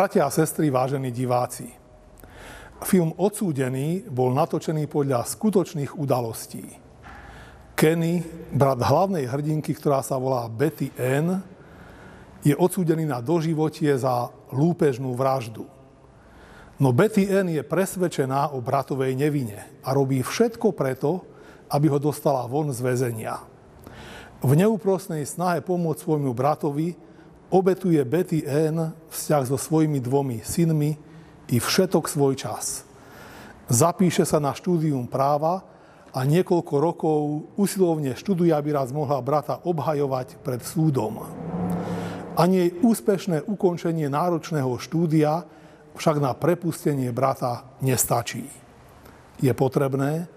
Bratia a sestry, vážení diváci, film Odsúdený bol natočený podľa skutočných udalostí. Kenny, brat hlavnej hrdinky, ktorá sa volá Betty Ann, je odsúdený na doživotie za lúpežnú vraždu. No Betty Ann je presvedčená o bratovej nevine a robí všetko preto, aby ho dostala von z väzenia. V neúprosnej snahe pomôcť svojmu bratovi obetuje Betty Ann vzťah so svojimi dvomi synmi i všetok svoj čas. Zapíše sa na štúdium práva a niekoľko rokov usilovne študuje, aby raz mohla brata obhajovať pred súdom. Ani jej úspešné ukončenie náročného štúdia však na prepustenie brata nestačí. Je potrebné,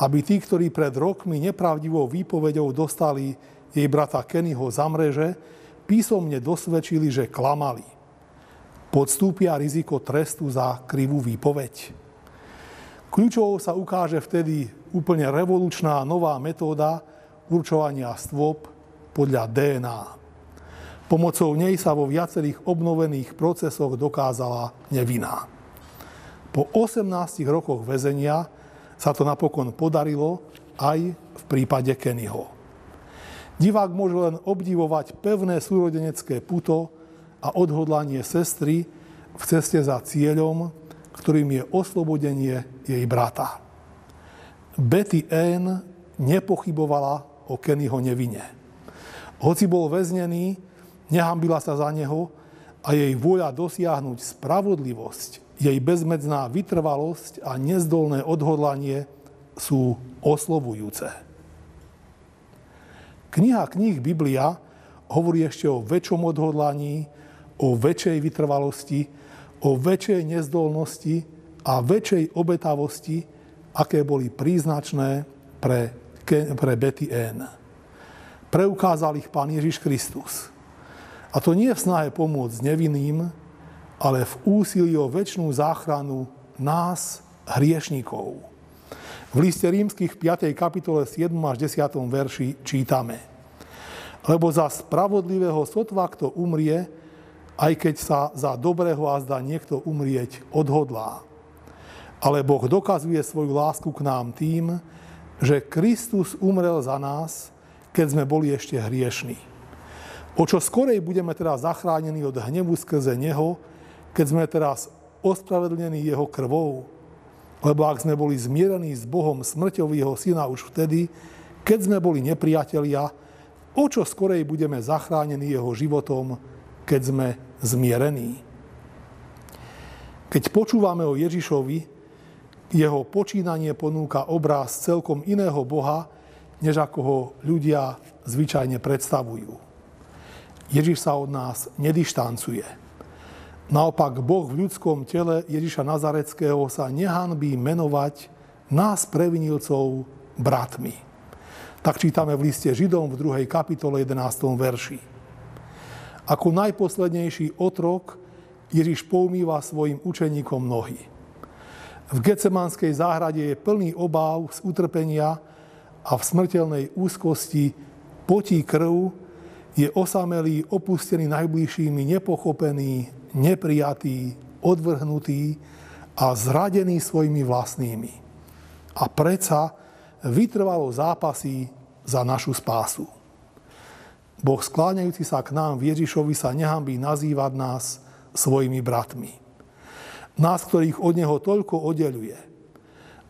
aby tí, ktorí pred rokmi nepravdivou výpovedou dostali jej brata Kennyho za mreže, písomne dosvedčili, že klamali. Podstúpia riziko trestu za krivú výpoveď. Kľúčovou sa ukáže vtedy úplne revolučná nová metóda určovania stôp podľa DNA. Pomocou nej sa vo viacerých obnovených procesoch dokázala nevina. Po 18 rokoch väzenia sa to napokon podarilo aj v prípade Kennyho. Divák môže len obdivovať pevné súrodenecké puto a odhodlanie sestry v ceste za cieľom, ktorým je oslobodenie jej brata. Betty Ann nepochybovala o Kennyho nevine. Hoci bol väznený, nehambila sa za neho a jej vôľa dosiahnuť spravodlivosť, jej bezmedzná vytrvalosť a nezdolné odhodlanie sú oslovujúce. Kniha kníh Biblia hovorí ešte o väčšom odhodlaní, o väčšej vytrvalosti, o väčšej nezdolnosti a väčšej obetavosti, aké boli príznačné pre, pre Betty Ann. Preukázal ich Pán Ježiš Kristus. A to nie v snahe pomôcť nevinným, ale v úsilí o väčšnú záchranu nás, hriešníkov. V liste rímskych 5. kapitole 7. až 10. verši čítame. Lebo za spravodlivého sotva, kto umrie, aj keď sa za dobrého a zda niekto umrieť odhodlá. Ale Boh dokazuje svoju lásku k nám tým, že Kristus umrel za nás, keď sme boli ešte hriešní. O čo skorej budeme teraz zachránení od hnevu skrze Neho, keď sme teraz ospravedlnení Jeho krvou, lebo ak sme boli zmierení s Bohom smrťou jeho syna už vtedy, keď sme boli nepriatelia, o čo skorej budeme zachránení jeho životom, keď sme zmierení. Keď počúvame o Ježišovi, jeho počínanie ponúka obraz celkom iného Boha, než ako ho ľudia zvyčajne predstavujú. Ježiš sa od nás nedištancuje Naopak Boh v ľudskom tele Ježiša Nazareckého sa nehanbí menovať nás previnilcov bratmi. Tak čítame v liste Židom v 2. kapitole 11. verši. Ako najposlednejší otrok Ježiš poumýva svojim učeníkom nohy. V Gecemanskej záhrade je plný obáv z utrpenia a v smrteľnej úzkosti potí krv, je osamelý, opustený najbližšími, nepochopený, neprijatý, odvrhnutý a zradený svojimi vlastnými. A predsa vytrvalo zápasy za našu spásu. Boh skláňajúci sa k nám v Ježišovi sa nehambí nazývať nás svojimi bratmi. Nás, ktorých od Neho toľko oddeluje.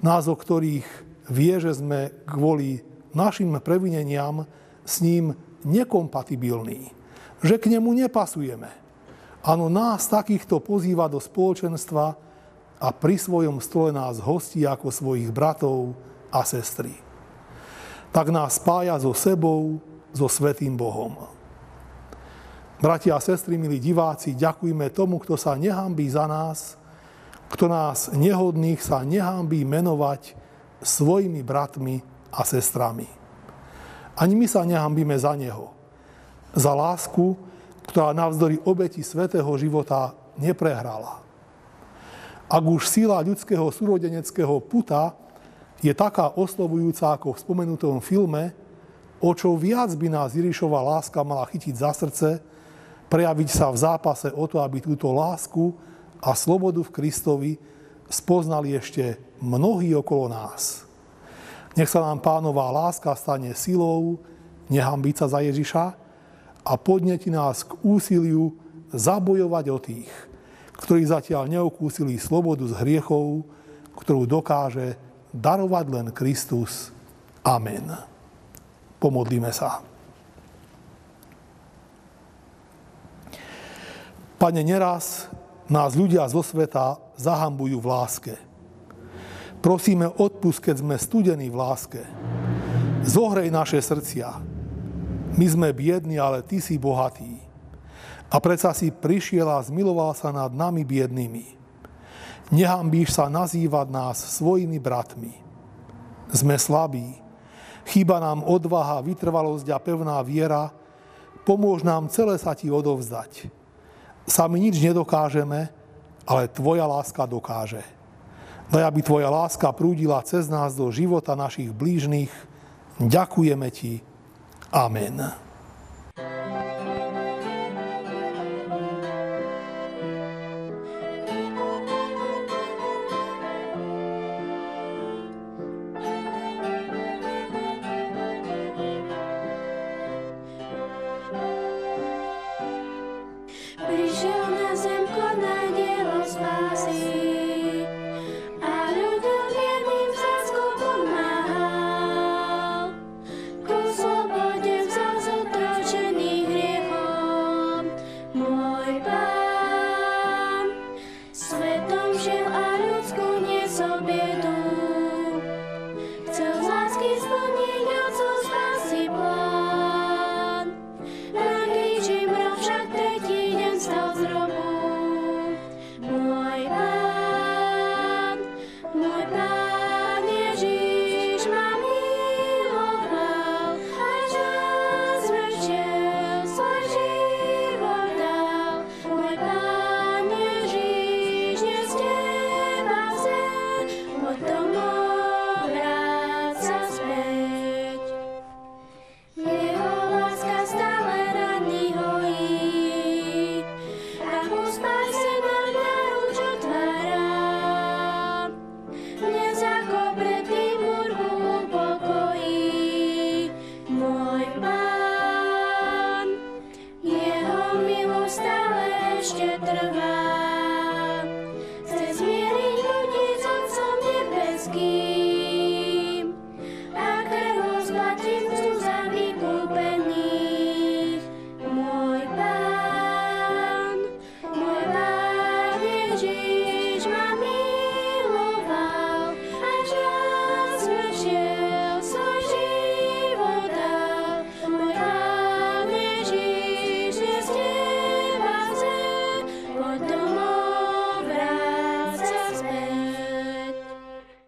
Nás, o ktorých vie, že sme kvôli našim previneniam s ním nekompatibilní. Že k nemu nepasujeme Áno, nás takýchto pozýva do spoločenstva a pri svojom stole nás hostí ako svojich bratov a sestry. Tak nás spája so sebou, so Svetým Bohom. Bratia a sestry, milí diváci, ďakujme tomu, kto sa nehambí za nás, kto nás nehodných sa nehambí menovať svojimi bratmi a sestrami. Ani my sa nehambíme za Neho. Za lásku, ktorá navzdory obeti svetého života neprehrala. Ak už sila ľudského súrodeneckého puta je taká oslovujúca ako v spomenutom filme, o čo viac by nás Jirišova láska mala chytiť za srdce, prejaviť sa v zápase o to, aby túto lásku a slobodu v Kristovi spoznali ešte mnohí okolo nás. Nech sa nám pánová láska stane silou, nehambiť sa za Ježiša a podneti nás k úsiliu zabojovať o tých, ktorí zatiaľ neokúsili slobodu z hriechov, ktorú dokáže darovať len Kristus. Amen. Pomodlíme sa. Pane, neraz nás ľudia zo sveta zahambujú v láske. Prosíme, odpust, keď sme studení v láske. Zohrej naše srdcia. My sme biední, ale Ty si bohatý. A predsa si prišiel a zmiloval sa nad nami biednými. Nehambíš sa nazývať nás svojimi bratmi. Sme slabí. Chýba nám odvaha, vytrvalosť a pevná viera. Pomôž nám celé sa Ti odovzdať Sami nič nedokážeme, ale Tvoja láska dokáže. Daj, aby Tvoja láska prúdila cez nás do života našich blížnych. Ďakujeme Ti. Amen. So big.